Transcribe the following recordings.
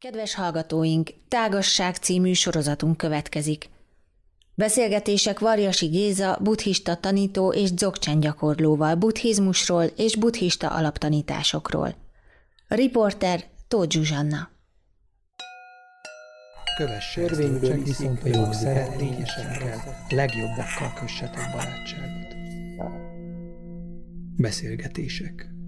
Kedves hallgatóink, Tágasság című sorozatunk következik. Beszélgetések Varjasi Géza, buddhista tanító és dzogchen gyakorlóval buddhizmusról és buddhista alaptanításokról. Riporter Tóth Zsuzsanna. Kövesse Törvényből viszont a jog szeretnényesekkel, legjobbakkal kössetek barátságot. Beszélgetések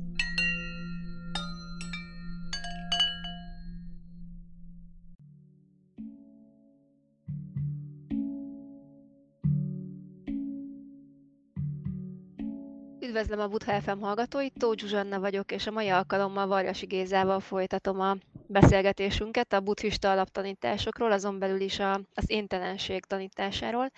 Üdvözlöm a Butha FM hallgatóit, Tóth Zsuzsanna vagyok, és a mai alkalommal Varjasi Gézával folytatom a beszélgetésünket a buddhista alaptanításokról, azon belül is a, az éntelenség tanításáról.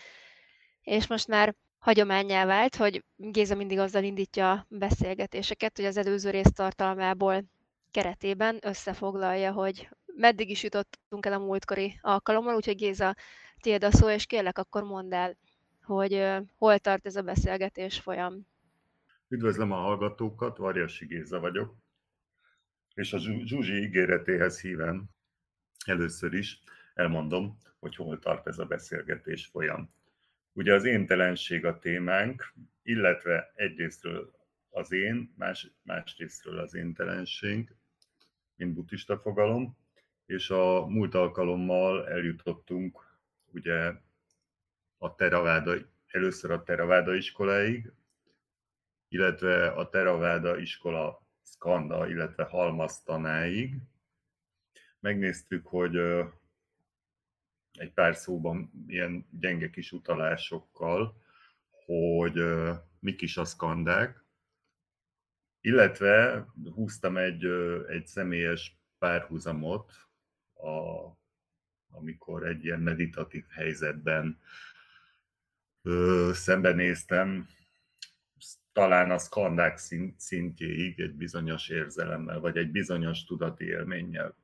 És most már hagyományá vált, hogy Géza mindig azzal indítja a beszélgetéseket, hogy az előző rész tartalmából keretében összefoglalja, hogy meddig is jutottunk el a múltkori alkalommal, úgyhogy Géza, tiéd a szó, és kérlek akkor mondd el, hogy hol tart ez a beszélgetés folyam. Üdvözlöm a hallgatókat, Varjasi Géza vagyok, és a Zsuzsi ígéretéhez híven először is elmondom, hogy hol tart ez a beszélgetés folyam. Ugye az éntelenség a témánk, illetve egyrésztről az én, más, másrésztről az éntelenség, mint buddhista fogalom, és a múlt alkalommal eljutottunk ugye a Teraváda, először a Teraváda iskoláig, illetve a Teraváda iskola Skanda, illetve halmaztanáig. Megnéztük, hogy egy pár szóban ilyen gyenge kis utalásokkal, hogy mik is a skandák, illetve húztam egy, egy személyes párhuzamot, a, amikor egy ilyen meditatív helyzetben ö, szembenéztem talán a skandák szintjéig egy bizonyos érzelemmel, vagy egy bizonyos tudati élménnyel.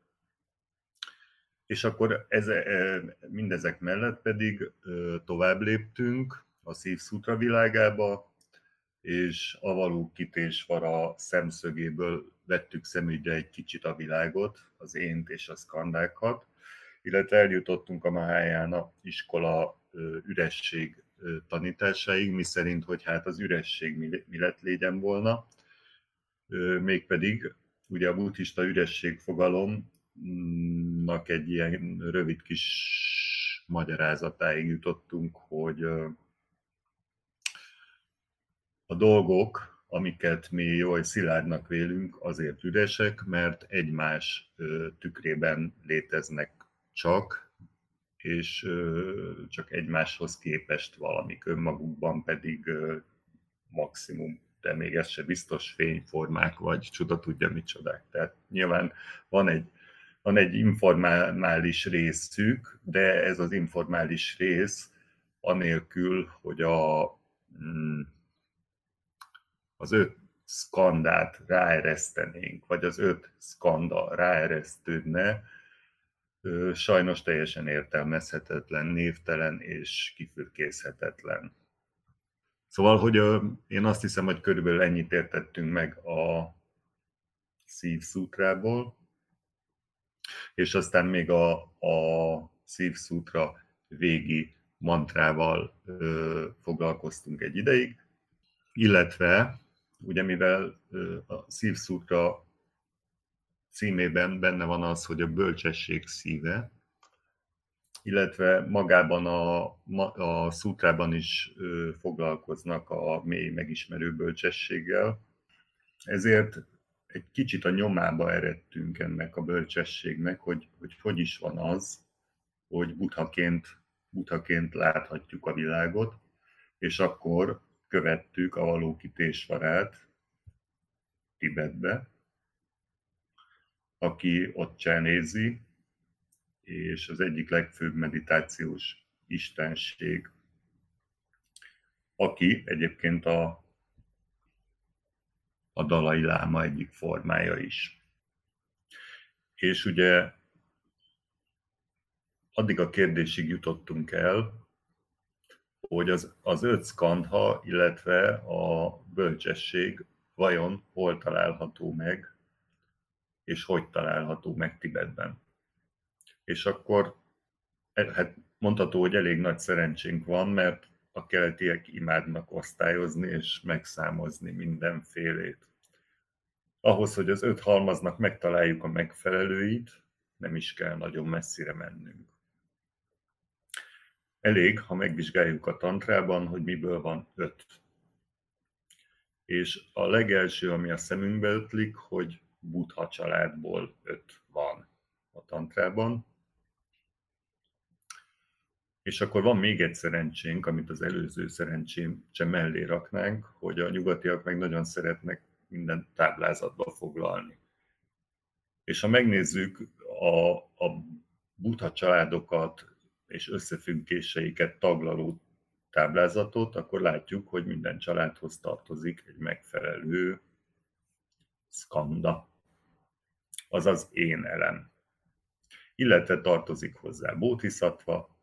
És akkor ez, e, mindezek mellett pedig tovább léptünk a szívszútra világába, és Avaló Kitésvara szemszögéből vettük szemügyre egy kicsit a világot, az ént és a skandákat, illetve eljutottunk a Mahájána iskola üresség tanításáig, mi szerint, hogy hát az üresség mi lett légyen volna, mégpedig ugye a buddhista üresség fogalomnak egy ilyen rövid kis magyarázatáig jutottunk, hogy a dolgok, amiket mi oly szilárdnak vélünk, azért üresek, mert egymás tükrében léteznek csak, és csak egymáshoz képest valamik önmagukban pedig maximum, de még ez se biztos fényformák, vagy csuda tudja micsodák. Tehát nyilván van egy, van egy informális részük, de ez az informális rész anélkül, hogy a, mm, az öt szkandát ráeresztenénk, vagy az öt szkanda ráeresztődne, sajnos teljesen értelmezhetetlen, névtelen és kifürkészhetetlen. Szóval, hogy én azt hiszem, hogy körülbelül ennyit értettünk meg a szívszútrából, és aztán még a, a szívszútra végi mantrával ö, foglalkoztunk egy ideig, illetve ugye mivel a szívszútra címében benne van az, hogy a bölcsesség szíve, illetve magában a, a szutrában is foglalkoznak a mély megismerő bölcsességgel. Ezért egy kicsit a nyomába eredtünk ennek a bölcsességnek, hogy hogy, hogy is van az, hogy buthaként, buthaként láthatjuk a világot, és akkor követtük a valókítésvarát Tibetbe, aki ott csenézi, és az egyik legfőbb meditációs istenség, aki egyébként a, a Dalai Láma egyik formája is. És ugye addig a kérdésig jutottunk el, hogy az, az öt skandha, illetve a bölcsesség vajon hol található meg és hogy található meg Tibetben. És akkor e, hát mondható, hogy elég nagy szerencsénk van, mert a keletiek imádnak osztályozni és megszámozni mindenfélét. Ahhoz, hogy az öt halmaznak megtaláljuk a megfelelőit, nem is kell nagyon messzire mennünk. Elég, ha megvizsgáljuk a tantrában, hogy miből van öt. És a legelső, ami a szemünkbe ötlik, hogy Buddha családból öt van a tantrában. És akkor van még egy szerencsénk, amit az előző szerencsém sem mellé raknánk, hogy a nyugatiak meg nagyon szeretnek minden táblázatba foglalni. És ha megnézzük a, a buddha családokat és összefüggéseiket taglaló táblázatot, akkor látjuk, hogy minden családhoz tartozik egy megfelelő skanda, azaz én elem. Illetve tartozik hozzá bótiszatva,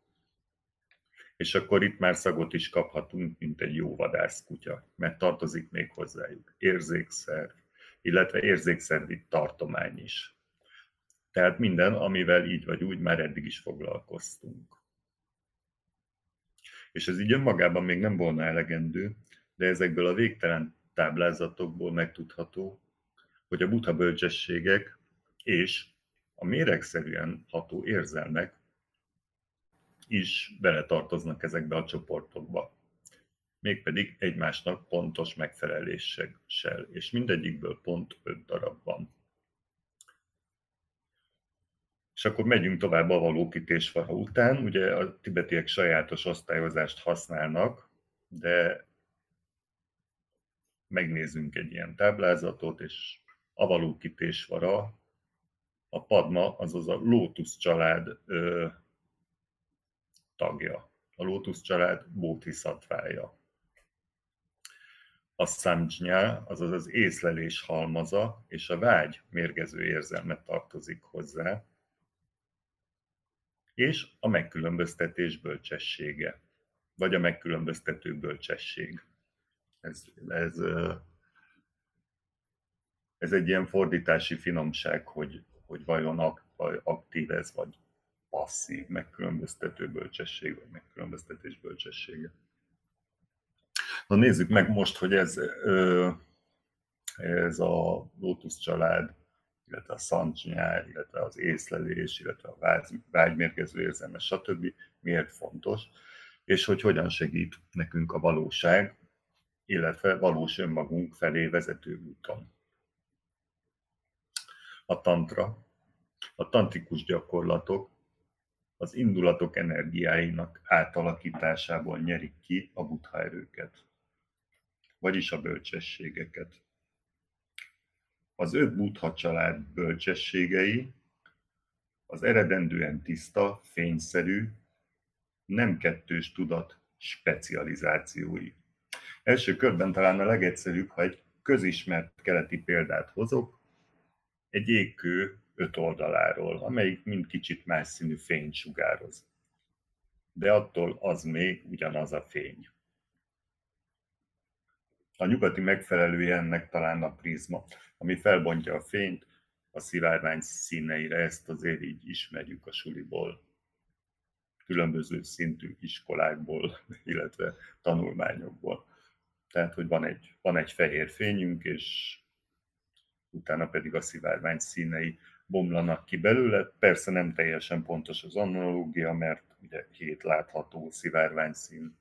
és akkor itt már szagot is kaphatunk, mint egy jó vadászkutya, mert tartozik még hozzájuk érzékszerv, illetve érzékszervi tartomány is. Tehát minden, amivel így vagy úgy már eddig is foglalkoztunk. És ez így önmagában még nem volna elegendő, de ezekből a végtelen táblázatokból megtudható, hogy a buta bölcsességek és a méregszerűen ható érzelmek is beletartoznak ezekbe a csoportokba. Mégpedig egymásnak pontos megfeleléssel, és mindegyikből pont öt darab van. És akkor megyünk tovább a valókítésfara után. Ugye a tibetiek sajátos osztályozást használnak, de megnézzünk egy ilyen táblázatot, és a valókítésvara a Padma, azaz a Lótusz család ö, tagja. A Lótusz család bótiszatvája. A szamcsnyá, azaz az észlelés halmaza, és a vágy mérgező érzelme tartozik hozzá, és a megkülönböztetés bölcsessége, vagy a megkülönböztető bölcsesség. Ez, ez, ez egy ilyen fordítási finomság, hogy, hogy vajon aktív ez, vagy passzív megkülönböztető bölcsesség, vagy megkülönböztetés bölcsessége. Na nézzük meg most, hogy ez, ez a Lotus család illetve a szancsnyár, illetve az észlelés, illetve a vágy, vágymérgező érzelme, stb. miért fontos, és hogy hogyan segít nekünk a valóság, illetve valós önmagunk felé vezető úton. A tantra, a tantrikus gyakorlatok az indulatok energiáinak átalakításából nyerik ki a buddha erőket, vagyis a bölcsességeket. Az öt buddha család bölcsességei az eredendően tiszta, fényszerű, nem kettős tudat specializációi. Első körben talán a legegyszerűbb, ha egy közismert keleti példát hozok, egy égkő öt oldaláról, amelyik mind kicsit más színű fényt sugároz. De attól az még ugyanaz a fény. A nyugati megfelelője ennek talán a prizma, ami felbontja a fényt a szivárvány színeire, ezt azért így ismerjük a suliból, különböző szintű iskolákból, illetve tanulmányokból. Tehát, hogy van egy, van egy fehér fényünk, és utána pedig a szivárvány színei bomlanak ki belőle. Persze nem teljesen pontos az analógia, mert ugye két látható szivárvány szín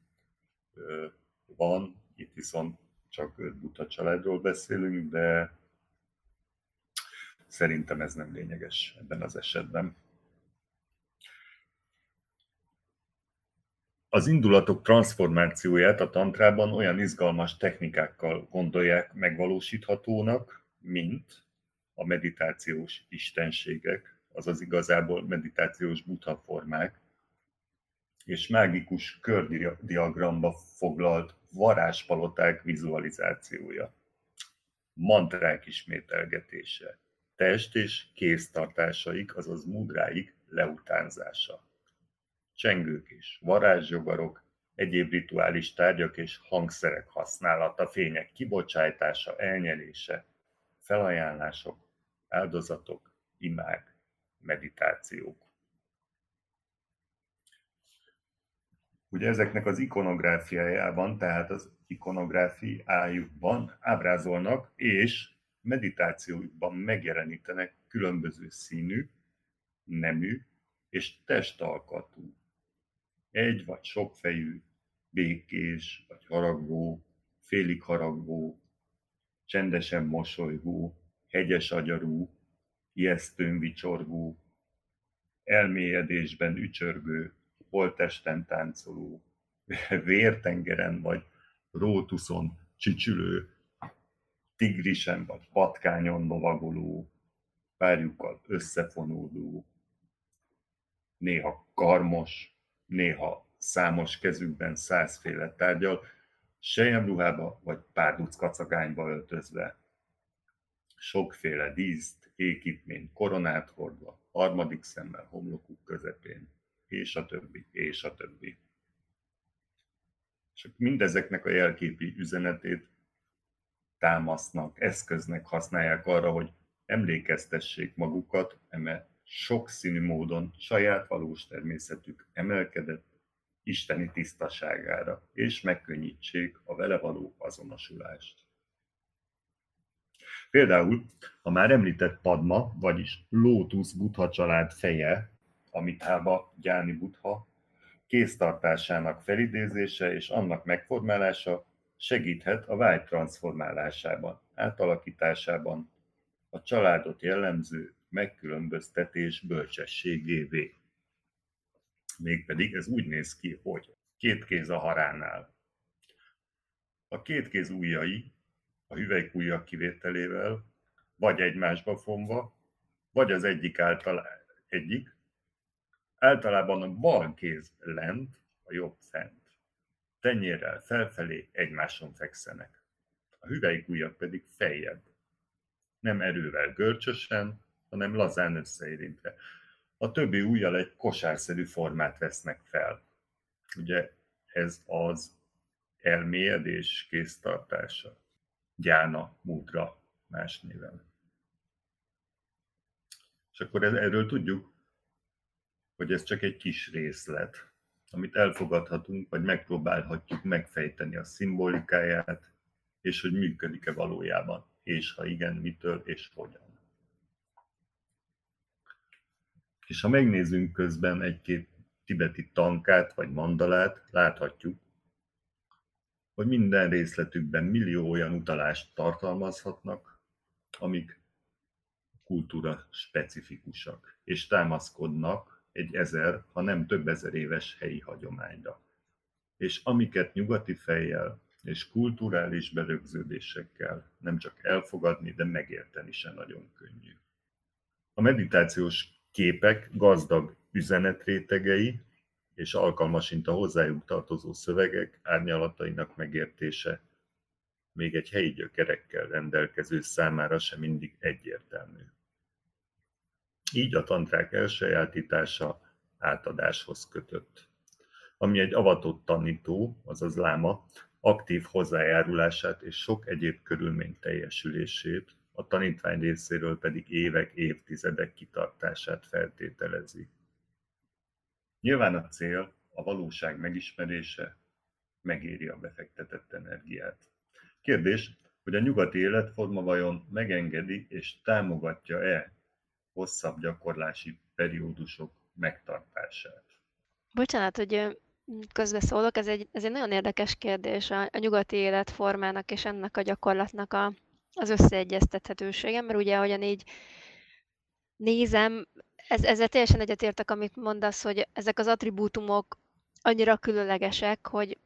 van, itt viszont csak öt buta családról beszélünk, de szerintem ez nem lényeges ebben az esetben. Az indulatok transformációját a tantrában olyan izgalmas technikákkal gondolják megvalósíthatónak, mint a meditációs istenségek, azaz igazából meditációs buta formák, és mágikus kördiagramba foglalt varázspaloták vizualizációja, mantrák ismételgetése, test és kéztartásaik, azaz mudráik leutánzása, csengők és varázsjogarok, egyéb rituális tárgyak és hangszerek használata, fények kibocsátása, elnyelése, felajánlások, áldozatok, imák, meditációk. Ugye ezeknek az ikonográfiájában, tehát az ikonográfiájukban ábrázolnak, és meditációjukban megjelenítenek különböző színű, nemű és testalkatú, egy vagy sokfejű, békés vagy haragvó, félig haragvó, csendesen mosolygó, hegyes agyarú, ijesztőn vicsorgó, elmélyedésben ücsörgő, holtesten táncoló, vértengeren vagy rótuszon csücsülő, tigrisen vagy patkányon lovagoló, párjukkal összefonódó, néha karmos, néha számos kezükben százféle tárgyal, sejemruhába vagy párduc kacagányba öltözve, sokféle díszt, ékítményt, koronát hordva, harmadik szemmel homlokuk közepén, és a többi, és a többi. És mindezeknek a jelképi üzenetét támasznak, eszköznek használják arra, hogy emlékeztessék magukat eme sokszínű módon saját valós természetük emelkedett isteni tisztaságára, és megkönnyítsék a vele való azonosulást. Például a már említett Padma, vagyis Lótusz Buddha család feje, Amitába Gyáni Buddha, kéztartásának felidézése és annak megformálása segíthet a vágy transformálásában, átalakításában, a családot jellemző megkülönböztetés bölcsességévé. Mégpedig ez úgy néz ki, hogy két kéz a haránál. A két kéz ujjai, a hüvelykujjak kivételével, vagy egymásba fonva, vagy az egyik által egyik, általában a bal kéz lent, a jobb fent. Tenyérrel felfelé egymáson fekszenek. A hüvelykujjak pedig feljebb. Nem erővel görcsösen, hanem lazán összeérintve. A többi ujjal egy kosárszerű formát vesznek fel. Ugye ez az elmélyedés kéztartása. Gyána, mudra más néven. És akkor erről tudjuk, hogy ez csak egy kis részlet, amit elfogadhatunk, vagy megpróbálhatjuk megfejteni a szimbolikáját, és hogy működik-e valójában, és ha igen, mitől és hogyan. És ha megnézzünk közben egy-két tibeti tankát vagy mandalát, láthatjuk, hogy minden részletükben millió olyan utalást tartalmazhatnak, amik kultúra specifikusak, és támaszkodnak egy ezer, ha nem több ezer éves helyi hagyományra. És amiket nyugati fejjel és kulturális berögződésekkel nem csak elfogadni, de megérteni sem nagyon könnyű. A meditációs képek gazdag üzenetrétegei és alkalmasint a hozzájuk tartozó szövegek árnyalatainak megértése még egy helyi gyökerekkel rendelkező számára sem mindig egyértelmű. Így a tantrák elsajátítása átadáshoz kötött, ami egy avatott tanító, azaz láma, aktív hozzájárulását és sok egyéb körülmény teljesülését a tanítvány részéről pedig évek, évtizedek kitartását feltételezi. Nyilván a cél, a valóság megismerése megéri a befektetett energiát. Kérdés, hogy a nyugati életforma vajon megengedi és támogatja-e hosszabb gyakorlási periódusok megtartását? Bocsánat, hogy közbeszólok, ez egy, ez egy nagyon érdekes kérdés a, a nyugati életformának és ennek a gyakorlatnak a, az összeegyeztethetőségem, mert ugye, ahogyan így nézem, ez, ezzel teljesen egyetértek, amit mondasz, hogy ezek az attribútumok annyira különlegesek, hogy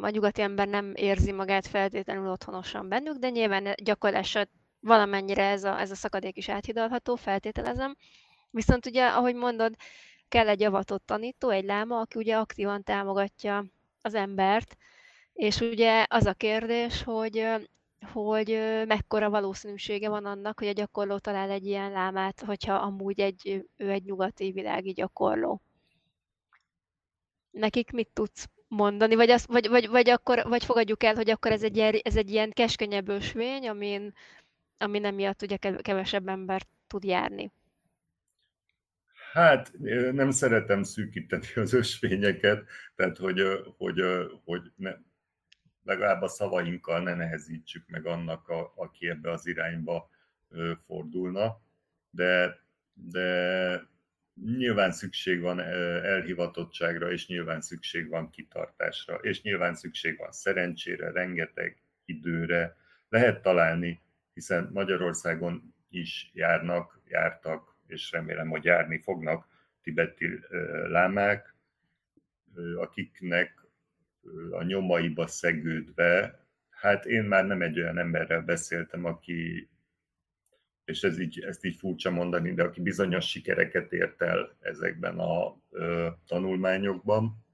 a nyugati ember nem érzi magát feltétlenül otthonosan bennük, de nyilván gyakorlással valamennyire ez a, ez a szakadék is áthidalható, feltételezem. Viszont ugye, ahogy mondod, kell egy avatott tanító, egy láma, aki ugye aktívan támogatja az embert, és ugye az a kérdés, hogy hogy mekkora valószínűsége van annak, hogy a gyakorló talál egy ilyen lámát, hogyha amúgy egy, ő egy nyugati világi gyakorló. Nekik mit tudsz mondani? Vagy, az, vagy, vagy, vagy, akkor, vagy fogadjuk el, hogy akkor ez egy ilyen, ez egy ilyen keskenyebb ösvény, amin, ami nem miatt ugye kevesebb ember tud járni. Hát nem szeretem szűkíteni az ösvényeket, tehát hogy, hogy, hogy ne, legalább a szavainkkal ne nehezítsük meg annak, a, aki ebbe az irányba fordulna, de, de nyilván szükség van elhivatottságra, és nyilván szükség van kitartásra, és nyilván szükség van szerencsére, rengeteg időre. Lehet találni, hiszen Magyarországon is járnak, jártak, és remélem, hogy járni fognak tibeti lámák, akiknek a nyomaiba szegődve, hát én már nem egy olyan emberrel beszéltem, aki, és ez így, ezt így furcsa mondani, de aki bizonyos sikereket ért el ezekben a ö, tanulmányokban.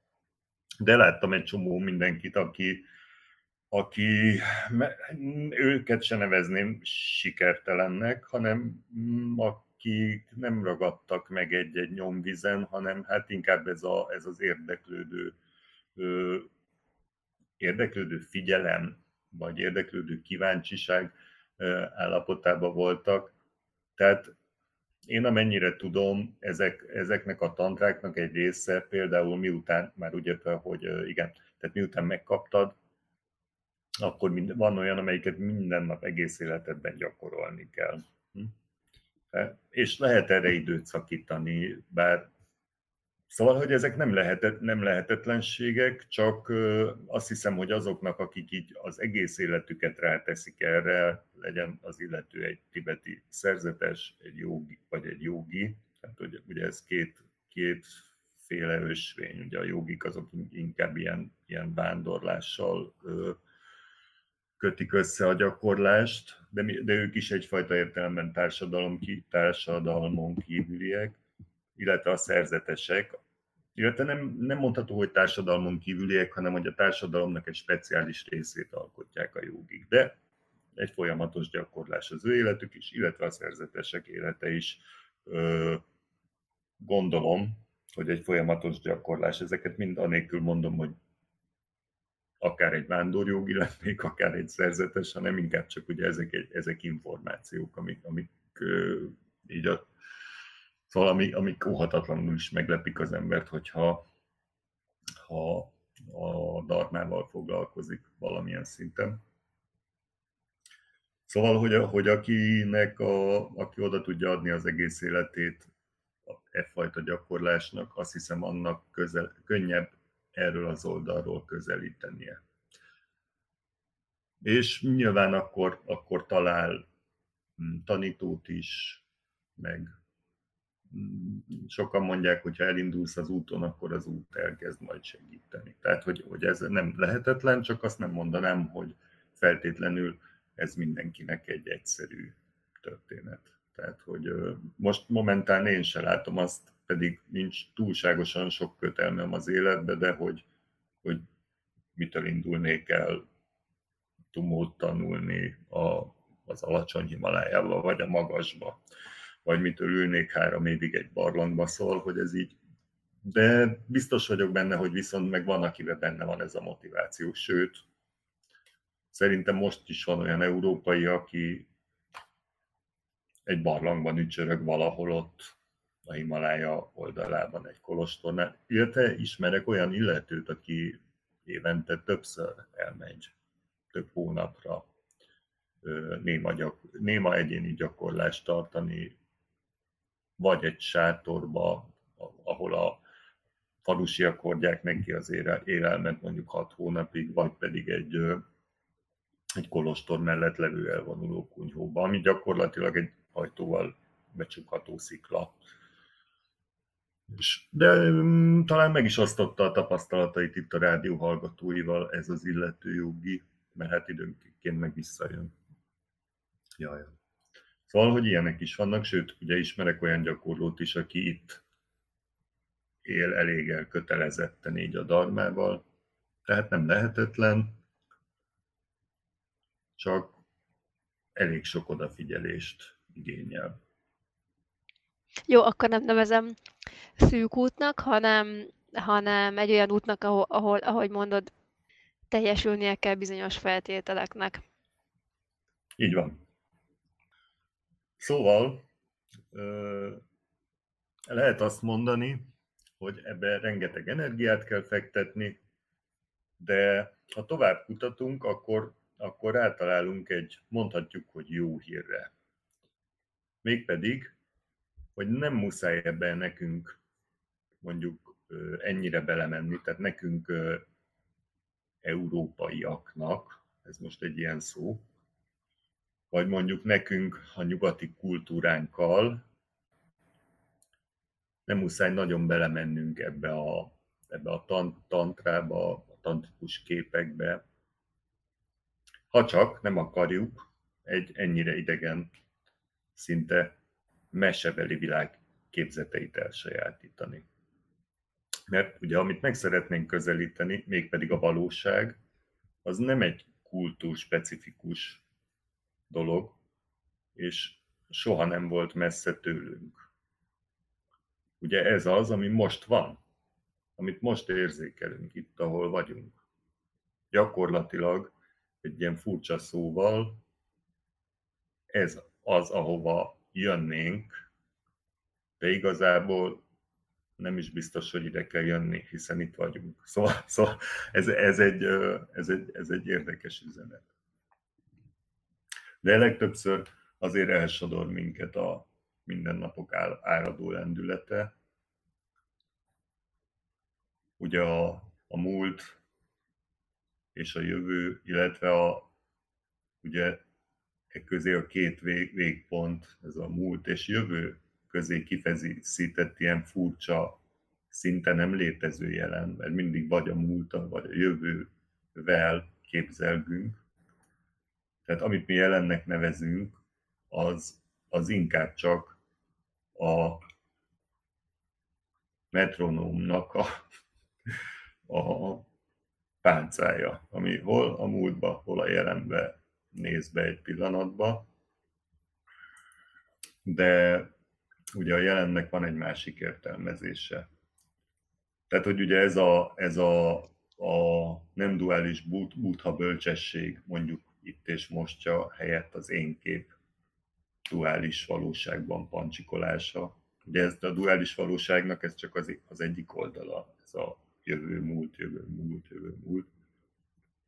De láttam egy csomó mindenkit, aki, aki őket se nevezném sikertelennek, hanem akik nem ragadtak meg egy-egy nyomvizen, hanem hát inkább ez, a, ez az érdeklődő érdeklődő figyelem, vagy érdeklődő kíváncsiság állapotában voltak. Tehát én amennyire tudom, ezek, ezeknek a tantráknak egy része például miután, már úgy értve, hogy igen, tehát miután megkaptad, akkor mind, van olyan, amelyiket minden nap egész életedben gyakorolni kell. Hm? És lehet erre időt szakítani, bár Szóval, hogy ezek nem, lehetet, nem lehetetlenségek, csak azt hiszem, hogy azoknak, akik így az egész életüket ráteszik erre, legyen az illető egy tibeti szerzetes, egy jogi, vagy egy jogi, tehát ugye, ugye ez két, két féle ösvény, ugye a jogik azok inkább ilyen, ilyen vándorlással kötik össze a gyakorlást, de, mi, de ők is egyfajta értelemben társadalom, társadalmon kívüliek, illetve a szerzetesek, illetve nem, nem mondható, hogy társadalmon kívüliek, hanem hogy a társadalomnak egy speciális részét alkotják a jogik. De egy folyamatos gyakorlás az ő életük is, illetve a szerzetesek élete is. Ö, gondolom, hogy egy folyamatos gyakorlás. Ezeket mind anélkül mondom, hogy akár egy vándorjogi lennék, akár egy szerzetes, hanem inkább csak ugye ezek, ezek információk, amik, amik így a Szóval ami, amik óhatatlanul is meglepik az embert, hogyha ha a darmával foglalkozik valamilyen szinten. Szóval, hogy, hogy akinek a, aki oda tudja adni az egész életét e fajta gyakorlásnak, azt hiszem annak közel, könnyebb erről az oldalról közelítenie. És nyilván akkor, akkor talál hm, tanítót is, meg sokan mondják, hogy ha elindulsz az úton, akkor az út elkezd majd segíteni. Tehát, hogy, hogy ez nem lehetetlen, csak azt nem mondanám, hogy feltétlenül ez mindenkinek egy egyszerű történet. Tehát, hogy most momentán én se látom azt, pedig nincs túlságosan sok kötelmem az életbe, de hogy, hogy mitől indulnék el tumót tanulni a, az alacsony Himalájába, vagy a magasba vagy mitől ülnék három évig egy barlangba szól, hogy ez így. De biztos vagyok benne, hogy viszont meg van, akivel benne van ez a motiváció. Sőt, szerintem most is van olyan európai, aki egy barlangban ücsörög valahol ott a Himalája oldalában egy kolostornál. Illetve ismerek olyan illetőt, aki évente többször elmegy, több hónapra néma, gyak, néma egyéni gyakorlást tartani vagy egy sátorba, ahol a falusiak hordják neki az élelmet mondjuk hat hónapig, vagy pedig egy, egy kolostor mellett levő elvonuló kunyhóba, ami gyakorlatilag egy ajtóval becsukható szikla. De um, talán meg is osztotta a tapasztalatait itt a rádió hallgatóival ez az illető jogi, mert hát időnként meg visszajön. Jaj. Szóval, hogy ilyenek is vannak, sőt, ugye ismerek olyan gyakorlót is, aki itt él elég elkötelezetten így a darmával, tehát nem lehetetlen, csak elég sok odafigyelést igényel. Jó, akkor nem nevezem szűk útnak, hanem, hanem egy olyan útnak, ahol, ahol, ahogy mondod, teljesülnie kell bizonyos feltételeknek. Így van. Szóval lehet azt mondani, hogy ebbe rengeteg energiát kell fektetni, de ha tovább kutatunk, akkor, akkor rátalálunk egy, mondhatjuk, hogy jó hírre. Mégpedig, hogy nem muszáj ebben nekünk mondjuk ennyire belemenni, tehát nekünk európaiaknak, ez most egy ilyen szó, vagy mondjuk nekünk a nyugati kultúránkkal nem muszáj nagyon belemennünk ebbe a, ebbe a tant, tantrába, a tantrikus képekbe, ha csak nem akarjuk egy ennyire idegen, szinte mesebeli világ képzeteit elsajátítani. Mert ugye, amit meg szeretnénk közelíteni, mégpedig a valóság, az nem egy kultúr specifikus dolog, és soha nem volt messze tőlünk. Ugye ez az, ami most van, amit most érzékelünk itt, ahol vagyunk. Gyakorlatilag egy ilyen furcsa szóval ez az, ahova jönnénk, de igazából nem is biztos, hogy ide kell jönni, hiszen itt vagyunk. Szóval, szóval ez, ez, egy, ez, egy, ez egy érdekes üzenet. De legtöbbször azért elsodor minket a mindennapok áradó lendülete. Ugye a, a múlt és a jövő, illetve a, ugye e közé a két vég, végpont, ez a múlt és jövő közé kifeszített ilyen furcsa, szinte nem létező jelen, mert mindig vagy a múltan, vagy a jövővel képzelgünk. Tehát amit mi jelennek nevezünk, az, az inkább csak a metronómnak a, a páncája, ami hol a múltba, hol a jelenbe néz be egy pillanatba. De ugye a jelennek van egy másik értelmezése. Tehát, hogy ugye ez a, ez a, a nem duális buddha bölcsesség mondjuk itt és mostja helyett az én kép duális valóságban pancsikolása. Ugye ez a duális valóságnak ez csak az, az egyik oldala, ez a jövő, múlt, jövő, múlt, jövő, múlt.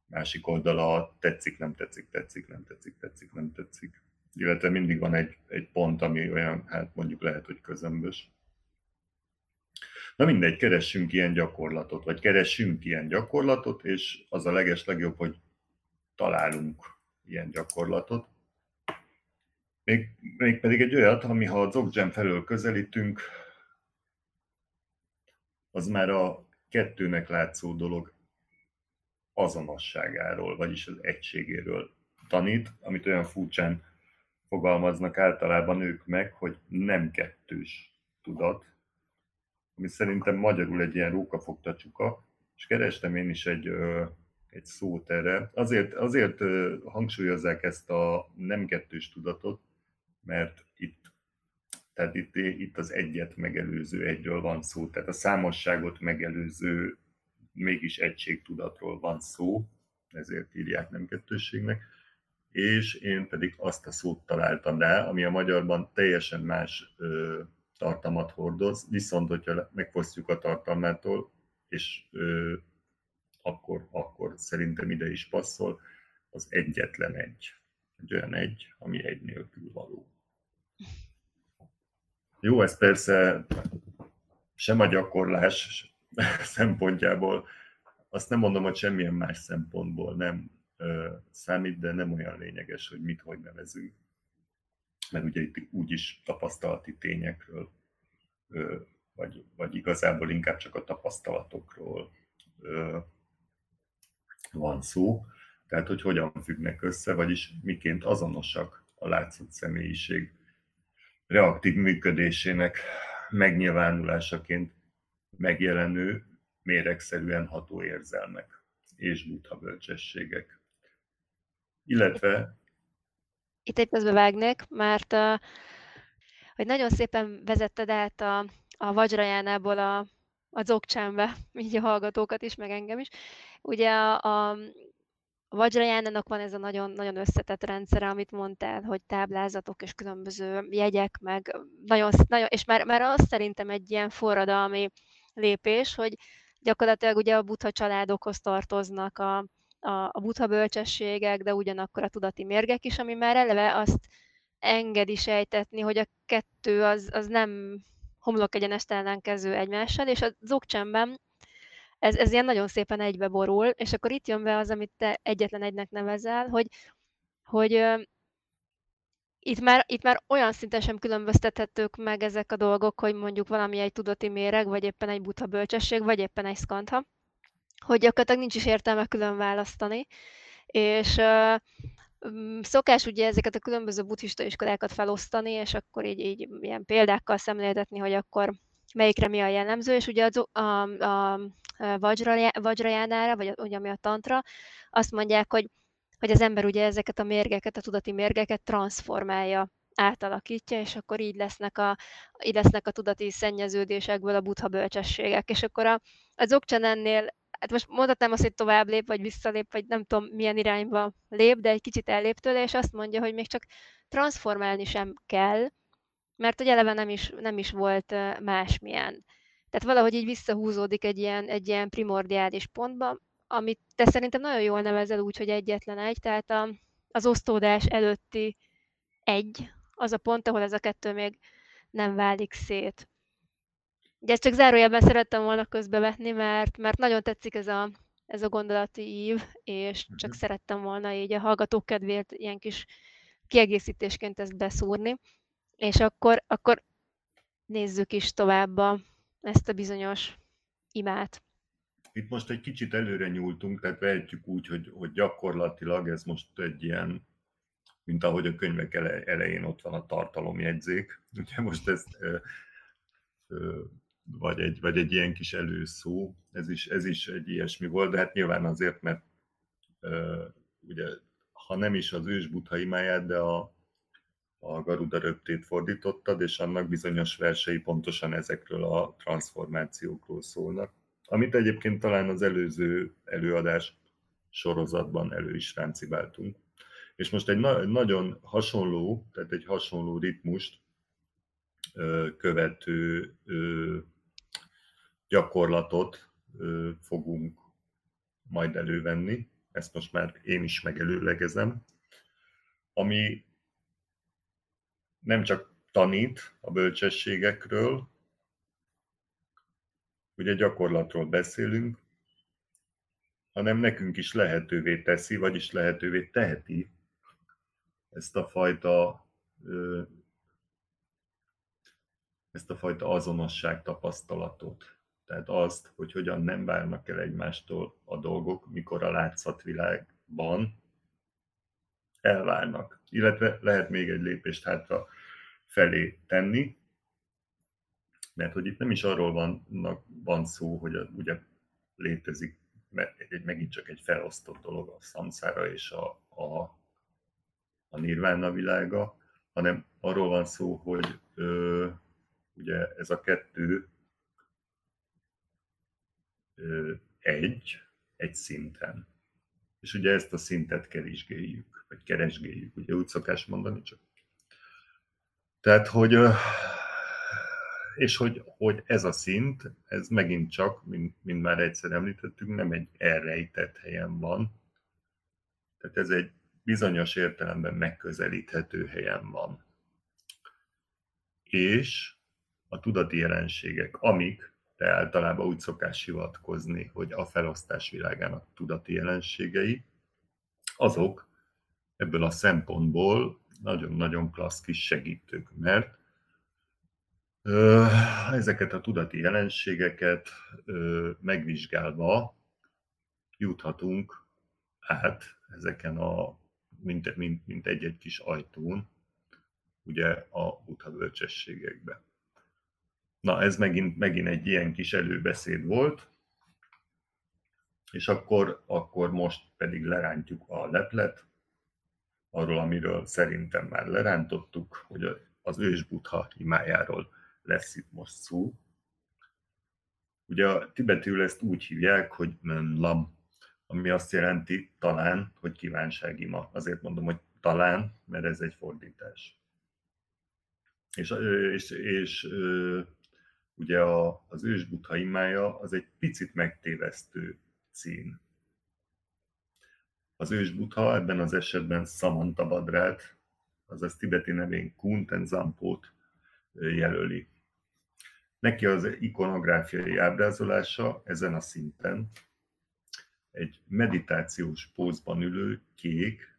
Másik oldala tetszik, nem tetszik, tetszik, nem tetszik, tetszik, nem tetszik illetve mindig van egy, egy pont, ami olyan, hát mondjuk lehet, hogy közömbös. Na mindegy, keressünk ilyen gyakorlatot, vagy keressünk ilyen gyakorlatot, és az a leges legjobb, hogy találunk ilyen gyakorlatot. Még, még pedig egy olyat, ami ha a Dzogchen felől közelítünk, az már a kettőnek látszó dolog azonosságáról, vagyis az egységéről tanít, amit olyan furcsán fogalmaznak általában ők meg, hogy nem kettős tudat, ami szerintem magyarul egy ilyen rókafogta csuka, és kerestem én is egy, egy szót erre. Azért, azért hangsúlyozzák ezt a nem kettős tudatot, mert itt, tehát itt, itt az egyet megelőző egyről van szó, tehát a számosságot megelőző mégis egységtudatról van szó, ezért írják nem kettősségnek. És én pedig azt a szót találtam rá, ami a magyarban teljesen más ö, tartalmat hordoz, viszont hogyha megfosztjuk a tartalmától, és ö, akkor, akkor szerintem ide is passzol, az egyetlen egy. Egy olyan egy, ami egy nélkül való. Jó, ez persze sem a gyakorlás szempontjából, azt nem mondom, hogy semmilyen más szempontból nem számít, de nem olyan lényeges, hogy mit hogy nevezünk. Mert ugye itt úgyis tapasztalati tényekről, vagy, vagy igazából inkább csak a tapasztalatokról van szó. Tehát, hogy hogyan függnek össze, vagyis miként azonosak a látszott személyiség reaktív működésének megnyilvánulásaként megjelenő, méregszerűen ható érzelmek és buddha bölcsességek. Illetve... Itt egy vágnék, mert hogy nagyon szépen vezetted át a, a Vajrajánából a, a Dzogcsámbe, így a hallgatókat is, meg engem is. Ugye a, a Vajrajánának van ez a nagyon, nagyon összetett rendszere, amit mondtál, hogy táblázatok és különböző jegyek, meg nagyon, nagyon és már, már az szerintem egy ilyen forradalmi lépés, hogy gyakorlatilag ugye a buddha családokhoz tartoznak a, a, a buddha bölcsességek, de ugyanakkor a tudati mérgek is, ami már eleve azt engedi sejtetni, hogy a kettő az, az nem homlok egyenest ellenkező egymással, és a Dzogcsenben ez, ez ilyen nagyon szépen egybe borul, és akkor itt jön be az, amit te egyetlen egynek nevezel, hogy, hogy itt már, itt már olyan szinten sem különböztethetők meg ezek a dolgok, hogy mondjuk valami egy tudati méreg, vagy éppen egy buta bölcsesség, vagy éppen egy szkantha, hogy gyakorlatilag nincs is értelme külön választani, és uh, Szokás ugye ezeket a különböző buddhista iskolákat felosztani, és akkor így, így ilyen példákkal szemléltetni, hogy akkor melyikre mi a jellemző, és ugye a, a, a Vajrajánára, vagy ugye ami a tantra, azt mondják, hogy, hogy az ember ugye ezeket a mérgeket, a tudati mérgeket transformálja, átalakítja, és akkor így lesznek a, így lesznek a tudati szennyeződésekből a buddha bölcsességek. És akkor a, a Dzogchen ennél hát most mondhatnám azt, hogy tovább lép, vagy visszalép, vagy nem tudom milyen irányba lép, de egy kicsit ellép tőle, és azt mondja, hogy még csak transformálni sem kell, mert hogy eleve nem is, nem is volt másmilyen. Tehát valahogy így visszahúzódik egy ilyen, egy ilyen primordiális pontba, amit te szerintem nagyon jól nevezel úgy, hogy egyetlen egy, tehát a, az osztódás előtti egy, az a pont, ahol ez a kettő még nem válik szét. Ugye ezt csak zárójelben szerettem volna közbevetni, mert, mert nagyon tetszik ez a, ez a gondolati ív, és csak uh-huh. szerettem volna így a hallgatók kedvéért ilyen kis kiegészítésként ezt beszúrni. És akkor, akkor nézzük is tovább ezt a bizonyos imát. Itt most egy kicsit előre nyúltunk, tehát vehetjük úgy, hogy, hogy gyakorlatilag ez most egy ilyen, mint ahogy a könyvek elején ott van a tartalomjegyzék. Ugye most ezt vagy egy, vagy egy ilyen kis előszó, ez is, ez is egy ilyesmi volt, de hát nyilván azért, mert ugye, ha nem is az ős imáját, de a, a Garuda röptét fordítottad, és annak bizonyos versei pontosan ezekről a transformációkról szólnak, amit egyébként talán az előző előadás sorozatban elő is ráncibáltunk. És most egy na- nagyon hasonló, tehát egy hasonló ritmust ö, követő ö, gyakorlatot fogunk majd elővenni. Ezt most már én is megelőlegezem. Ami nem csak tanít a bölcsességekről, ugye gyakorlatról beszélünk, hanem nekünk is lehetővé teszi, vagyis lehetővé teheti ezt a fajta ezt a fajta azonosság tapasztalatot. Tehát azt, hogy hogyan nem válnak el egymástól a dolgok, mikor a látszatvilágban elválnak. Illetve lehet még egy lépést hátra felé tenni, mert hogy itt nem is arról van, van szó, hogy a, ugye létezik, mert egy, megint csak egy felosztott dolog a szamszára és a, a, a nirvána világa, hanem arról van szó, hogy ö, ugye ez a kettő egy, egy szinten. És ugye ezt a szintet keresgéljük, vagy keresgéljük, ugye úgy szokás mondani, csak tehát, hogy, és hogy, hogy ez a szint, ez megint csak, mint, mint már egyszer említettünk, nem egy elrejtett helyen van. Tehát ez egy bizonyos értelemben megközelíthető helyen van. És a tudati jelenségek, amik, de általában úgy szokás hivatkozni, hogy a felosztás világának tudati jelenségei, azok ebből a szempontból nagyon-nagyon klassz kis segítők, mert ezeket a tudati jelenségeket megvizsgálva juthatunk át ezeken a, mint, mint, mint egy-egy kis ajtón, ugye a buddha bölcsességekbe. Na, ez megint, megint egy ilyen kis előbeszéd volt, és akkor, akkor most pedig lerántjuk a leplet, arról, amiről szerintem már lerántottuk, hogy az ős buddha imájáról lesz itt most szó. Ugye a tibetül ezt úgy hívják, hogy Lam, ami azt jelenti talán, hogy kívánságima. Azért mondom, hogy talán, mert ez egy fordítás. És, és, és ugye a, az ősbutha imája az egy picit megtévesztő cím. Az ősbutha ebben az esetben Samantabadrát, azaz tibeti nevén Kunten Zampót jelöli. Neki az ikonográfiai ábrázolása ezen a szinten egy meditációs pózban ülő kék,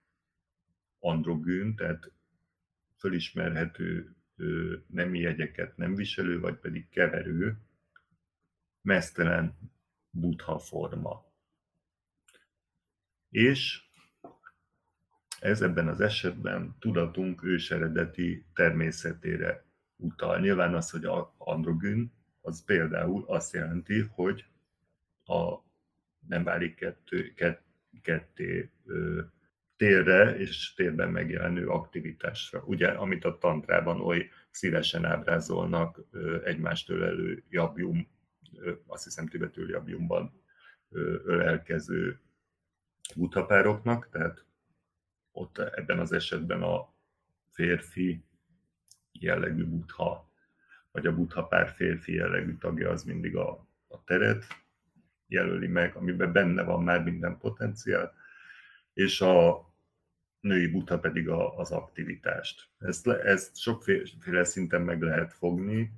androgyn, tehát fölismerhető nemi jegyeket nem viselő, vagy pedig keverő, mesztelen buddha forma. És ez ebben az esetben tudatunk őseredeti természetére utal. Nyilván az, hogy androgyn, az például azt jelenti, hogy a nem válik kettő, kett, ketté térre és térben megjelenő aktivitásra. Ugye, amit a tantrában oly szívesen ábrázolnak ö, egymást ölelő jabjum, azt hiszem tibetül jabjumban ölelkező butapároknak, tehát ott ebben az esetben a férfi jellegű butha, vagy a butha férfi jellegű tagja az mindig a, a teret jelöli meg, amiben benne van már minden potenciál, és a női butha pedig a, az aktivitást. Ezt, ezt sokféle szinten meg lehet fogni,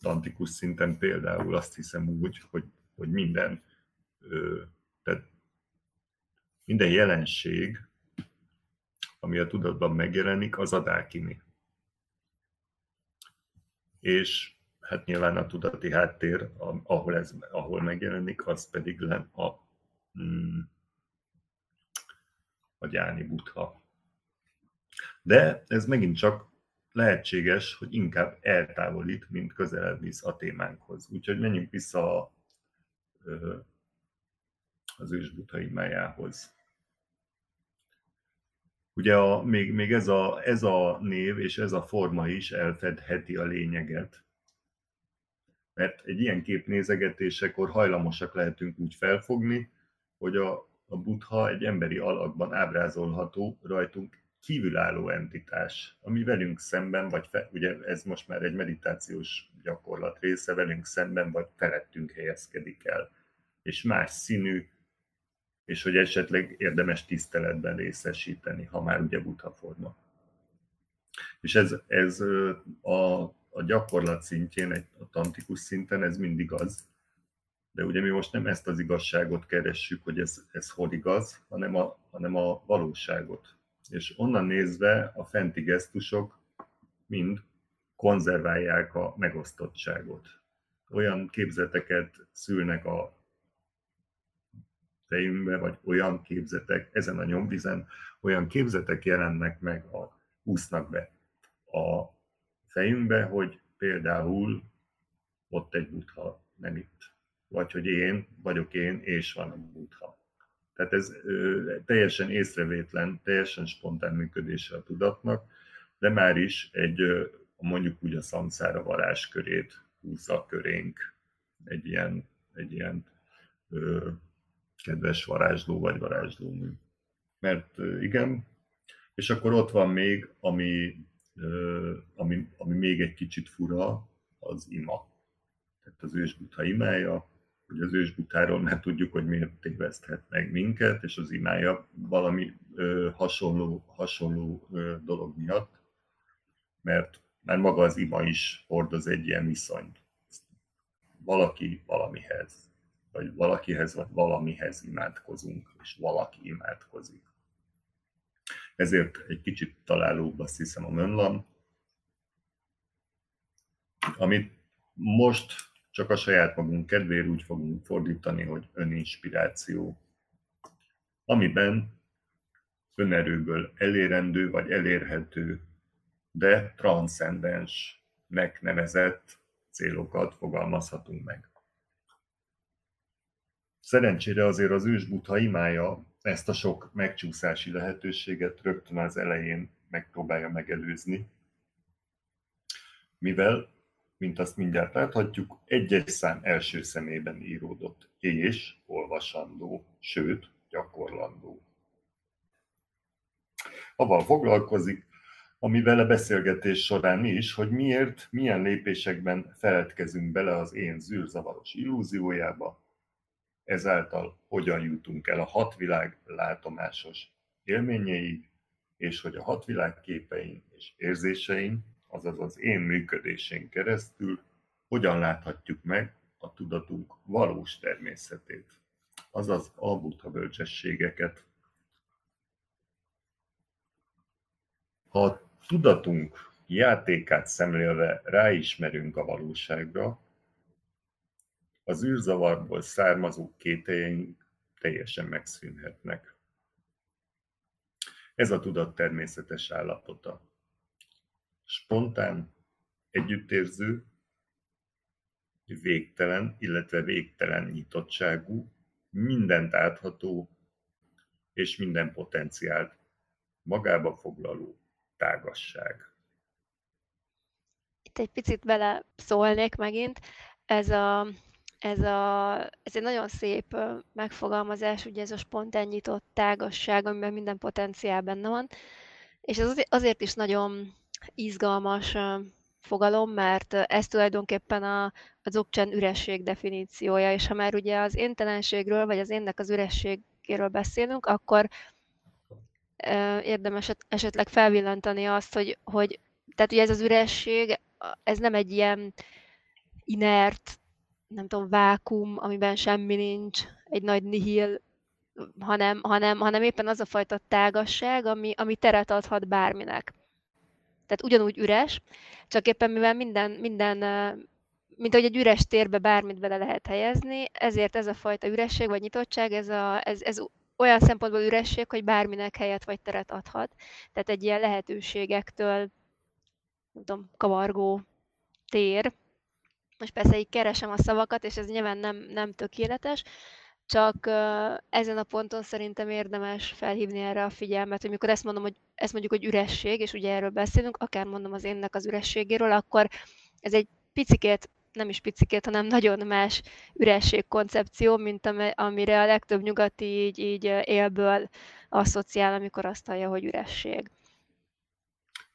tantikus szinten például azt hiszem úgy, hogy, hogy minden, ö, tehát minden jelenség, ami a tudatban megjelenik, az a dákini. És hát nyilván a tudati háttér, ahol, ez, ahol megjelenik, az pedig len a, mm, a gyáni butha. De ez megint csak lehetséges, hogy inkább eltávolít, mint közelebb visz a témánkhoz. Úgyhogy menjünk vissza a, az ősbutha imájához. Ugye a, még, még ez, a, ez a név és ez a forma is elfedheti a lényeget, mert egy ilyen kép nézegetésekor hajlamosak lehetünk úgy felfogni, hogy a, a buddha egy emberi alakban ábrázolható, rajtunk kívülálló entitás, ami velünk szemben, vagy fe, ugye ez most már egy meditációs gyakorlat része, velünk szemben, vagy felettünk helyezkedik el, és más színű, és hogy esetleg érdemes tiszteletben részesíteni, ha már ugye buddha forma. És ez, ez a, a gyakorlat szintjén, egy, a tantikus szinten ez mindig az, de ugye mi most nem ezt az igazságot keressük, hogy ez, ez hol igaz, hanem a, hanem a valóságot. És onnan nézve a fenti gesztusok mind konzerválják a megosztottságot. Olyan képzeteket szülnek a fejünkbe, vagy olyan képzetek, ezen a nyomvizen, olyan képzetek jelennek meg, a, úsznak be a fejünkbe, hogy például ott egy butha, nem itt. Vagy hogy én vagyok én, és van a butha. Tehát ez ö, teljesen észrevétlen, teljesen spontán működése a tudatnak, de már is egy, ö, mondjuk úgy a szamszára varázskörét húzza körénk egy ilyen, egy ilyen ö, kedves varázsló vagy varázslómű. Mert ö, igen, és akkor ott van még, ami ami, ami még egy kicsit fura, az ima. Tehát az ősbutha imája, hogy az ősbutáról már tudjuk, hogy miért téveszthet meg minket, és az imája valami ö, hasonló, hasonló ö, dolog miatt, mert már maga az ima is hordoz egy ilyen viszonyt. Valaki valamihez, vagy valakihez, vagy valamihez imádkozunk, és valaki imádkozik ezért egy kicsit találóbb azt hiszem a Mönlam, amit most csak a saját magunk kedvéért úgy fogunk fordítani, hogy öninspiráció, amiben önerőből elérendő vagy elérhető, de transzcendensnek nevezett célokat fogalmazhatunk meg. Szerencsére azért az ősbutha imája ezt a sok megcsúszási lehetőséget rögtön az elején megpróbálja megelőzni, mivel, mint azt mindjárt láthatjuk, egy-egy szám első szemében íródott és olvasandó, sőt, gyakorlandó. Aval foglalkozik, ami vele beszélgetés során is, hogy miért, milyen lépésekben feledkezünk bele az én zűrzavaros illúziójába, ezáltal hogyan jutunk el a hatvilág látomásos élményeig, és hogy a hatvilág képein és érzésein, azaz az én működésén keresztül hogyan láthatjuk meg a tudatunk valós természetét, azaz a buddha bölcsességeket. Ha a tudatunk játékát szemlélve ráismerünk a valóságra, az űrzavarból származó kételjeink teljesen megszűnhetnek. Ez a tudat természetes állapota. Spontán, együttérző, végtelen, illetve végtelen nyitottságú, mindent átható és minden potenciált magába foglaló tágasság. Itt egy picit bele szólnék megint. Ez, a, ez, a, ez egy nagyon szép megfogalmazás, ugye ez a spontán nyitott tágasság, amiben minden potenciál benne van. És ez azért is nagyon izgalmas fogalom, mert ez tulajdonképpen a, a Dzogchen üresség definíciója, és ha már ugye az éntelenségről, vagy az énnek az ürességéről beszélünk, akkor érdemes esetleg felvillantani azt, hogy, hogy tehát ugye ez az üresség, ez nem egy ilyen inert, nem tudom, vákum, amiben semmi nincs, egy nagy nihil, hanem, hanem, hanem éppen az a fajta tágasság, ami, ami teret adhat bárminek. Tehát ugyanúgy üres, csak éppen mivel minden, minden mint ahogy egy üres térbe bármit bele lehet helyezni, ezért ez a fajta üresség vagy nyitottság, ez, a, ez, ez olyan szempontból üresség, hogy bárminek helyet vagy teret adhat. Tehát egy ilyen lehetőségektől, nem tudom, kavargó tér. Most persze így keresem a szavakat, és ez nyilván nem, nem tökéletes, csak ezen a ponton szerintem érdemes felhívni erre a figyelmet, hogy mikor ezt mondom, hogy ezt mondjuk, hogy üresség, és ugye erről beszélünk, akár mondom az énnek az ürességéről, akkor ez egy picikét, nem is picikét, hanem nagyon más üresség koncepció, mint amire a legtöbb nyugati így, így élből asszociál, amikor azt hallja, hogy üresség.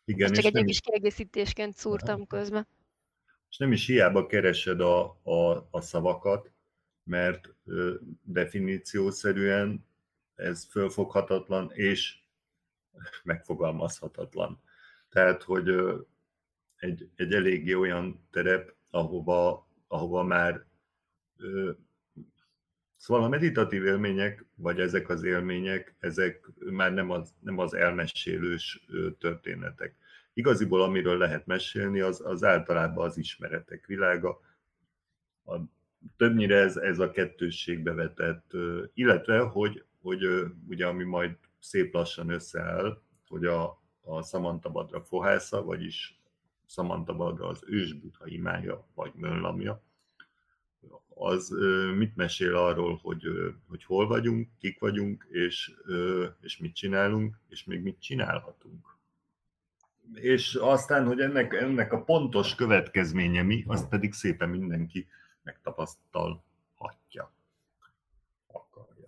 Igen, Ezt csak egy kis kiegészítésként szúrtam közben. És nem is hiába keresed a, a, a szavakat, mert definíciószerűen ez fölfoghatatlan és megfogalmazhatatlan. Tehát, hogy egy, egy eléggé olyan terep, ahova, ahova már Szóval a meditatív élmények, vagy ezek az élmények, ezek már nem az, nem az elmesélős történetek. Igaziból amiről lehet mesélni, az, az általában az ismeretek világa, a többnyire ez, ez a kettősségbe vetett, illetve, hogy, hogy ugye ami majd szép lassan összeáll, hogy a, a Samantabadra fohásza, vagyis Samantabadra az ősbutha imája, vagy mönlamja, az mit mesél arról, hogy, hogy hol vagyunk, kik vagyunk, és, és mit csinálunk, és még mit csinálhatunk. És aztán, hogy ennek, ennek a pontos következménye mi, azt pedig szépen mindenki megtapasztalhatja. Akarja.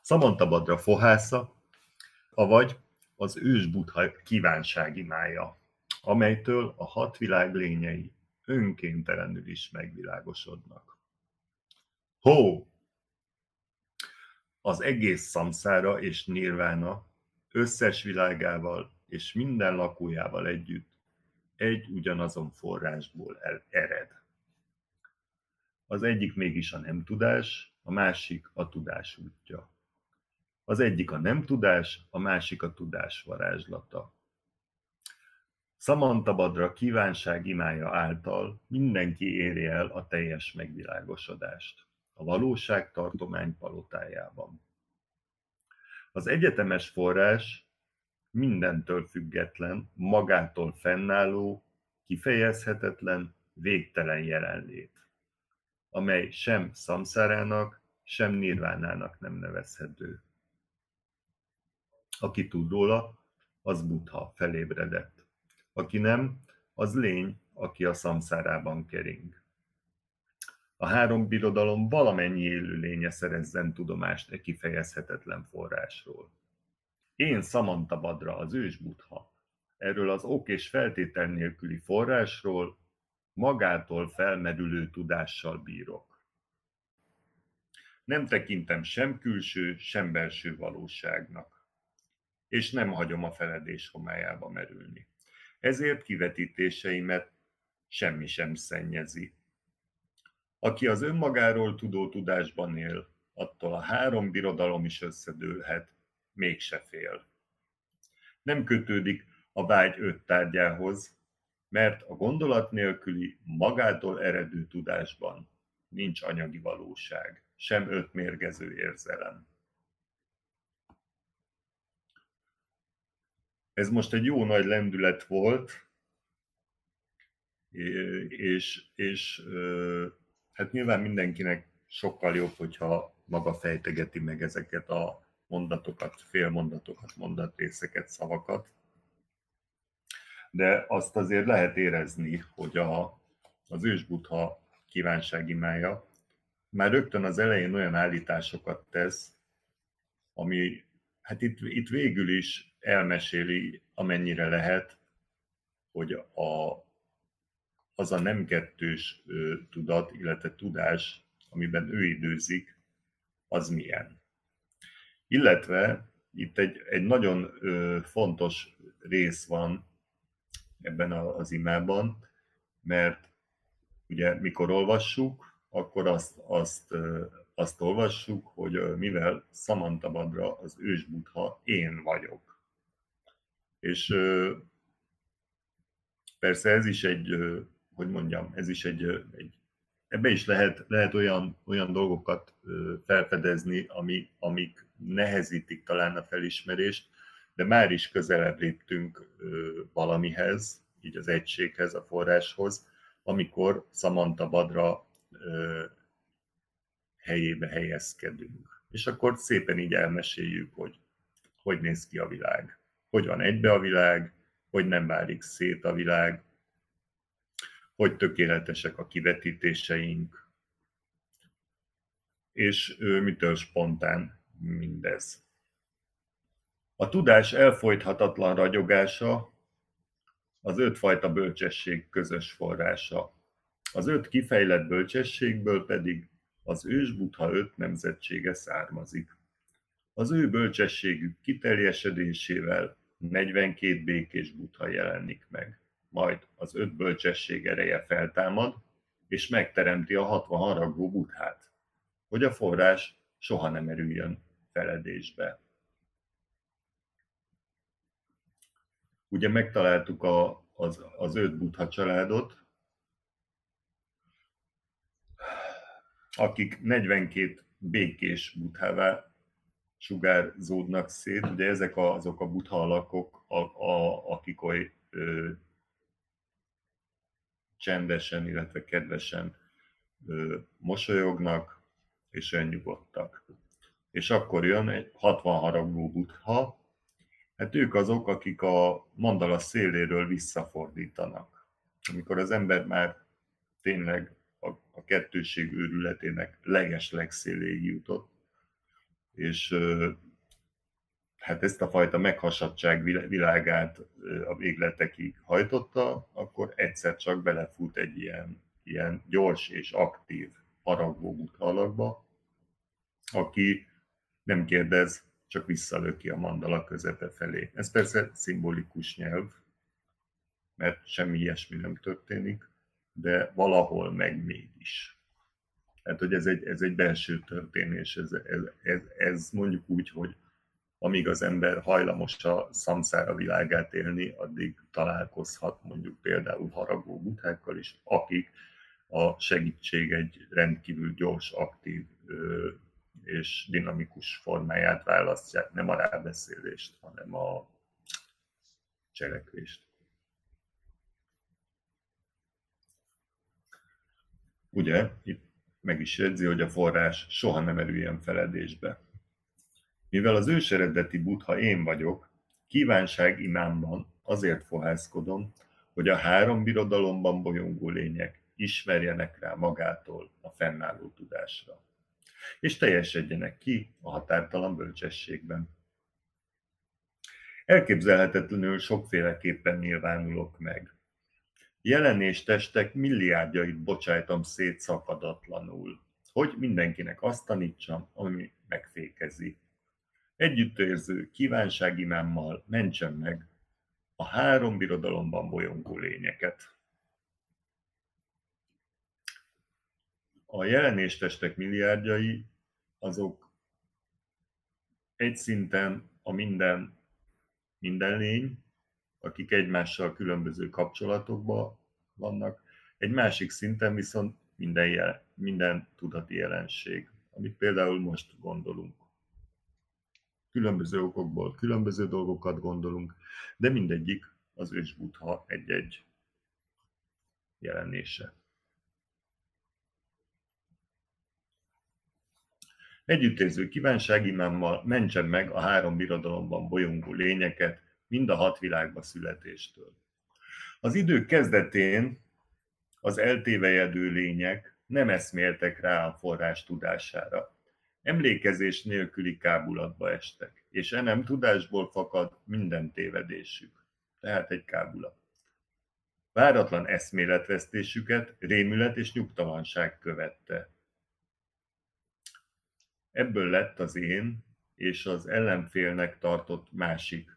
Szamantabadra fohásza, avagy az ős buddha kívánságimája, amelytől a hat világ lényei önkéntelenül is megvilágosodnak. Hó! Az egész szamszára és nirvána összes világával és minden lakójával együtt egy ugyanazon forrásból ered. Az egyik mégis a nem tudás, a másik a tudás útja. Az egyik a nem tudás, a másik a tudás varázslata. Szamantabadra kívánság imája által mindenki éri el a teljes megvilágosodást a valóság tartomány palotájában. Az egyetemes forrás mindentől független, magától fennálló, kifejezhetetlen, végtelen jelenlét amely sem szamszárának, sem nirvánának nem nevezhető. Aki tud róla, az buddha felébredett. Aki nem, az lény, aki a szamszárában kering. a három birodalom valamennyi élőlénye szerezzen tudomást e kifejezhetetlen forrásról. Én Samantha Badra, az ős butha, erről az ok és feltétel nélküli forrásról magától felmerülő tudással bírok. Nem tekintem sem külső, sem belső valóságnak, és nem hagyom a feledés homályába merülni. Ezért kivetítéseimet semmi sem szennyezi. Aki az önmagáról tudó tudásban él, attól a három birodalom is összedőlhet, mégse fél. Nem kötődik a vágy öt tárgyához, mert a gondolat nélküli, magától eredő tudásban nincs anyagi valóság, sem öt mérgező érzelem. Ez most egy jó nagy lendület volt, és, és hát nyilván mindenkinek sokkal jobb, hogyha maga fejtegeti meg ezeket a mondatokat, félmondatokat, mondatrészeket, szavakat. De azt azért lehet érezni, hogy a, az ősbutha kívánságimája már rögtön az elején olyan állításokat tesz, ami hát itt, itt végül is elmeséli, amennyire lehet, hogy a, az a nem kettős tudat, illetve tudás, amiben ő időzik, az milyen. Illetve itt egy, egy nagyon fontos rész van ebben az imában, mert ugye mikor olvassuk, akkor azt, azt, azt olvassuk, hogy mivel Samantha Badra az ősbutha, én vagyok. És persze ez is egy hogy mondjam, ez is egy, egy ebbe is lehet, lehet olyan, olyan dolgokat felfedezni, ami, amik nehezítik talán a felismerést, de már is közelebb léptünk valamihez, így az egységhez, a forráshoz, amikor Samantha Badra helyébe helyezkedünk. És akkor szépen így elmeséljük, hogy hogy néz ki a világ, hogy van egybe a világ, hogy nem válik szét a világ, hogy tökéletesek a kivetítéseink, és mitől spontán mindez. A tudás elfolythatatlan ragyogása az ötfajta bölcsesség közös forrása. Az öt kifejlett bölcsességből pedig az ősbutha öt nemzetsége származik. Az ő bölcsességük kiteljesedésével 42 békés butha jelenik meg majd az öt bölcsesség ereje feltámad, és megteremti a hatvan haragú buthát, hogy a forrás soha nem erüljön feledésbe. Ugye megtaláltuk a, az, az öt butha családot, akik 42 békés buthává sugárzódnak szét. Ugye ezek azok a butha alakok, a, a, akik oly ö, csendesen, illetve kedvesen mosolyognak, és önnyugodtak. És akkor jön egy 60 haragú butha, hát ők azok, akik a mandala széléről visszafordítanak. Amikor az ember már tényleg a, a kettőség őrületének leges legszéléig jutott, és hát ezt a fajta meghasadtság világát a végletekig hajtotta, akkor egyszer csak belefut egy ilyen, ilyen gyors és aktív haragvó alakba, aki nem kérdez, csak visszalöki a mandala közepe felé. Ez persze szimbolikus nyelv, mert semmi ilyesmi nem történik, de valahol meg mégis. Tehát, hogy ez egy, ez egy belső történés, ez, ez, ez, ez mondjuk úgy, hogy amíg az ember hajlamos a szamszára világát élni, addig találkozhat mondjuk például haragó butákkal is, akik a segítség egy rendkívül gyors, aktív és dinamikus formáját választják, nem a rábeszélést, hanem a cselekvést. Ugye, itt meg is jegyzi, hogy a forrás soha nem erüljen feledésbe. Mivel az őseredeti buddha én vagyok, kívánság imámban azért fohászkodom, hogy a három birodalomban bolyongó lények ismerjenek rá magától a fennálló tudásra, és teljesedjenek ki a határtalan bölcsességben. Elképzelhetetlenül sokféleképpen nyilvánulok meg. Jelenés testek milliárdjait bocsájtam szét szakadatlanul, hogy mindenkinek azt tanítsam, ami megfékezi. Együttérző kívánságimámmal mentsem meg a három birodalomban bolyongó lényeket. A jelenéstestek milliárdjai azok egy szinten a minden, minden lény, akik egymással különböző kapcsolatokban vannak, egy másik szinten viszont minden, jel, minden tudati jelenség, amit például most gondolunk. Különböző okokból különböző dolgokat gondolunk, de mindegyik az ősbutha egy-egy jelenése. Együttérző kívánságimámmal mentsen meg a három birodalomban bolyongó lényeket, mind a hat világba születéstől. Az idők kezdetén az eltévejedő lények nem eszméltek rá a forrás tudására. Emlékezés nélküli kábulatba estek, és e nem tudásból fakad minden tévedésük. Tehát egy kábulat. Váratlan eszméletvesztésüket rémület és nyugtalanság követte. Ebből lett az én és az ellenfélnek tartott másik.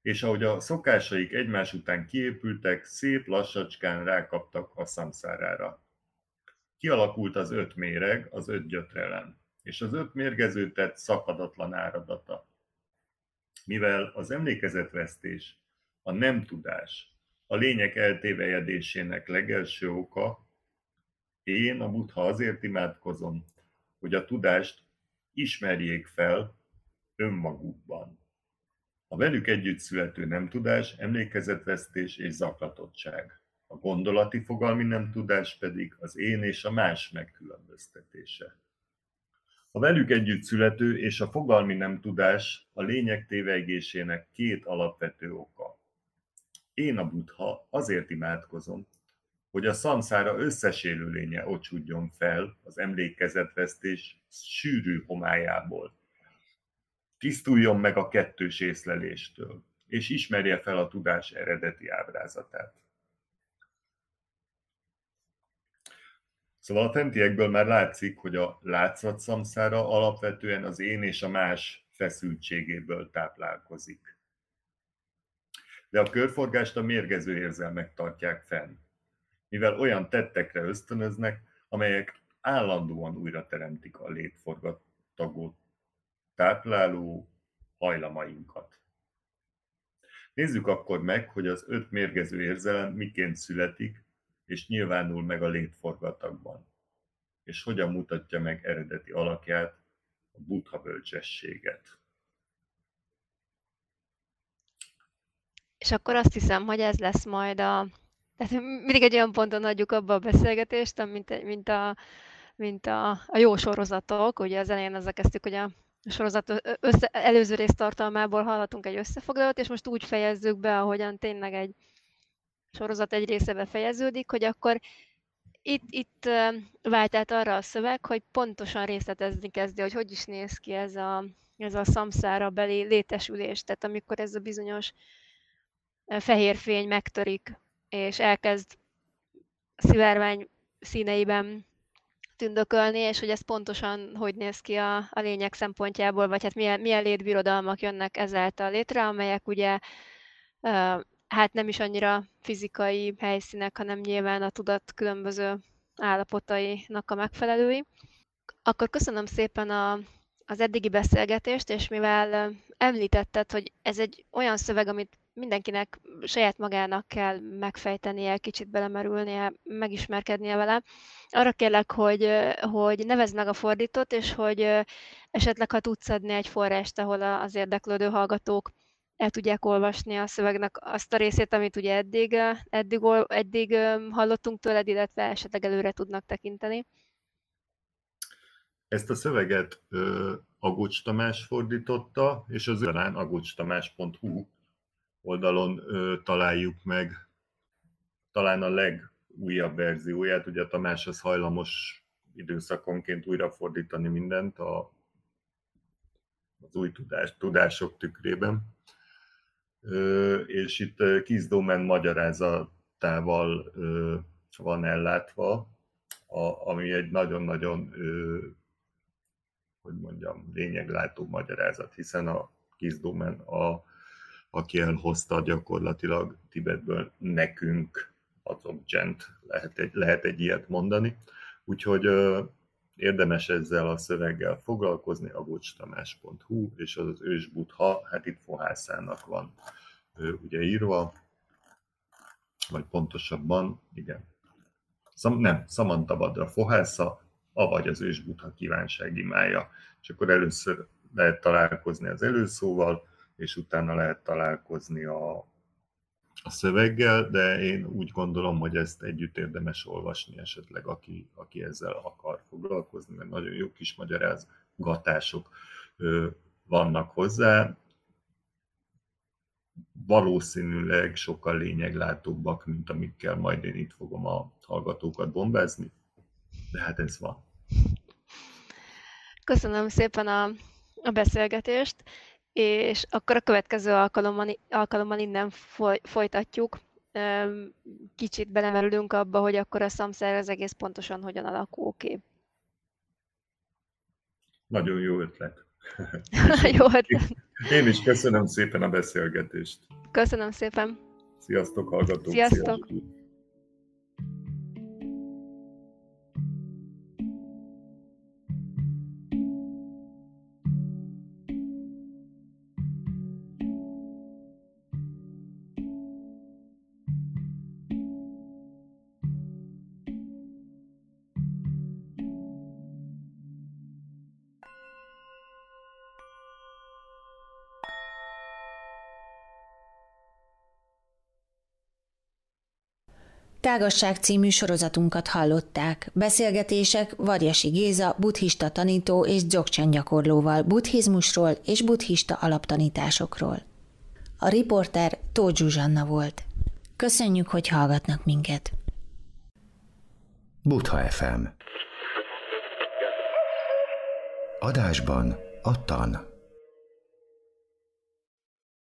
És ahogy a szokásaik egymás után kiépültek, szép lassacskán rákaptak a szamszárára. Kialakult az öt méreg, az öt gyötrelem, és az öt mérgező szakadatlan áradata. Mivel az emlékezetvesztés, a nem tudás, a lények eltévejedésének legelső oka, én, a Buddha azért imádkozom, hogy a tudást ismerjék fel önmagukban. A velük együtt születő nem tudás, emlékezetvesztés és zaklatottság. A gondolati fogalmi nem tudás pedig az én és a más megkülönböztetése. A velük együtt születő és a fogalmi nem tudás a lényeg tévegésének két alapvető oka. Én a Buddha azért imádkozom, hogy a szanszára összes élőlénye ocsudjon fel az emlékezetvesztés sűrű homályából. Tisztuljon meg a kettős észleléstől, és ismerje fel a tudás eredeti ábrázatát. Szóval a fentiekből már látszik, hogy a látszat szamszára alapvetően az én és a más feszültségéből táplálkozik. De a körforgást a mérgező érzelmek tartják fenn mivel olyan tettekre ösztönöznek, amelyek állandóan újra teremtik a létforgatagot tápláló hajlamainkat. Nézzük akkor meg, hogy az öt mérgező érzelem miként születik, és nyilvánul meg a létforgatagban, és hogyan mutatja meg eredeti alakját, a buddha bölcsességet. És akkor azt hiszem, hogy ez lesz majd a tehát mindig egy olyan ponton adjuk abba a beszélgetést, mint, mint, a, mint a, a jó sorozatok. Ugye az elején azzal kezdtük, hogy a sorozat össze, előző rész tartalmából hallhatunk egy összefoglalót, és most úgy fejezzük be, ahogyan tényleg egy sorozat egy része befejeződik, hogy akkor itt, itt vált át arra a szöveg, hogy pontosan részletezni kezdi, hogy hogy is néz ki ez a, ez a szamszára beli létesülés, tehát amikor ez a bizonyos fehér fény megtörik és elkezd szivárvány színeiben tündökölni, és hogy ez pontosan hogy néz ki a, a lények szempontjából, vagy hát milyen, milyen létbirodalmak jönnek ezáltal létre, amelyek ugye hát nem is annyira fizikai helyszínek, hanem nyilván a tudat különböző állapotainak a megfelelői. Akkor köszönöm szépen a, az eddigi beszélgetést, és mivel említetted, hogy ez egy olyan szöveg, amit mindenkinek saját magának kell megfejtenie, kicsit belemerülnie, megismerkednie vele. Arra kérlek, hogy, hogy nevezd meg a fordítót, és hogy esetleg, ha tudsz adni egy forrást, ahol az érdeklődő hallgatók el tudják olvasni a szövegnek azt a részét, amit ugye eddig, eddig, eddig hallottunk tőled, illetve esetleg előre tudnak tekinteni. Ezt a szöveget Agocs Tamás fordította, és az agoctamás.hu oldalon találjuk meg talán a legújabb verzióját, ugye a Tamás az hajlamos időszakonként újrafordítani mindent a, az új tudás, tudások tükrében. És itt Keith Domen magyarázatával van ellátva, a, ami egy nagyon-nagyon, hogy mondjam, lényeglátó magyarázat, hiszen a Kizdómen, a, aki elhozta gyakorlatilag Tibetből nekünk az Objent, lehet egy, lehet egy ilyet mondani. Úgyhogy ö, érdemes ezzel a szöveggel foglalkozni, agocstamás.hu, és az az ős butha, hát itt fohászának van ö, ugye írva, vagy pontosabban, igen, Szam, nem, Samantha Badra fohásza, avagy az ősbutha kívánsági mája. És akkor először lehet találkozni az előszóval, és utána lehet találkozni a, a szöveggel, de én úgy gondolom, hogy ezt együtt érdemes olvasni esetleg, aki, aki ezzel akar foglalkozni, mert nagyon jó kis magyarázgatások vannak hozzá valószínűleg sokkal lényeglátóbbak, mint amikkel majd én itt fogom a hallgatókat bombázni, de hát ez van. Köszönöm szépen a, a beszélgetést, és akkor a következő alkalommal, alkalommal innen foly, folytatjuk. Kicsit belemerülünk abba, hogy akkor a szamszer az egész pontosan hogyan alakul ki. Nagyon jó ötlet. jó ötlet. Én is köszönöm szépen a beszélgetést. Köszönöm szépen. Sziasztok, hallgatók! Sziasztok! Sziasztok. Tágasság című sorozatunkat hallották. Beszélgetések Varjasi Géza, buddhista tanító és dzogchen gyakorlóval buddhizmusról és buddhista alaptanításokról. A riporter Tóth Zsuzsanna volt. Köszönjük, hogy hallgatnak minket. Butha FM Adásban a tan.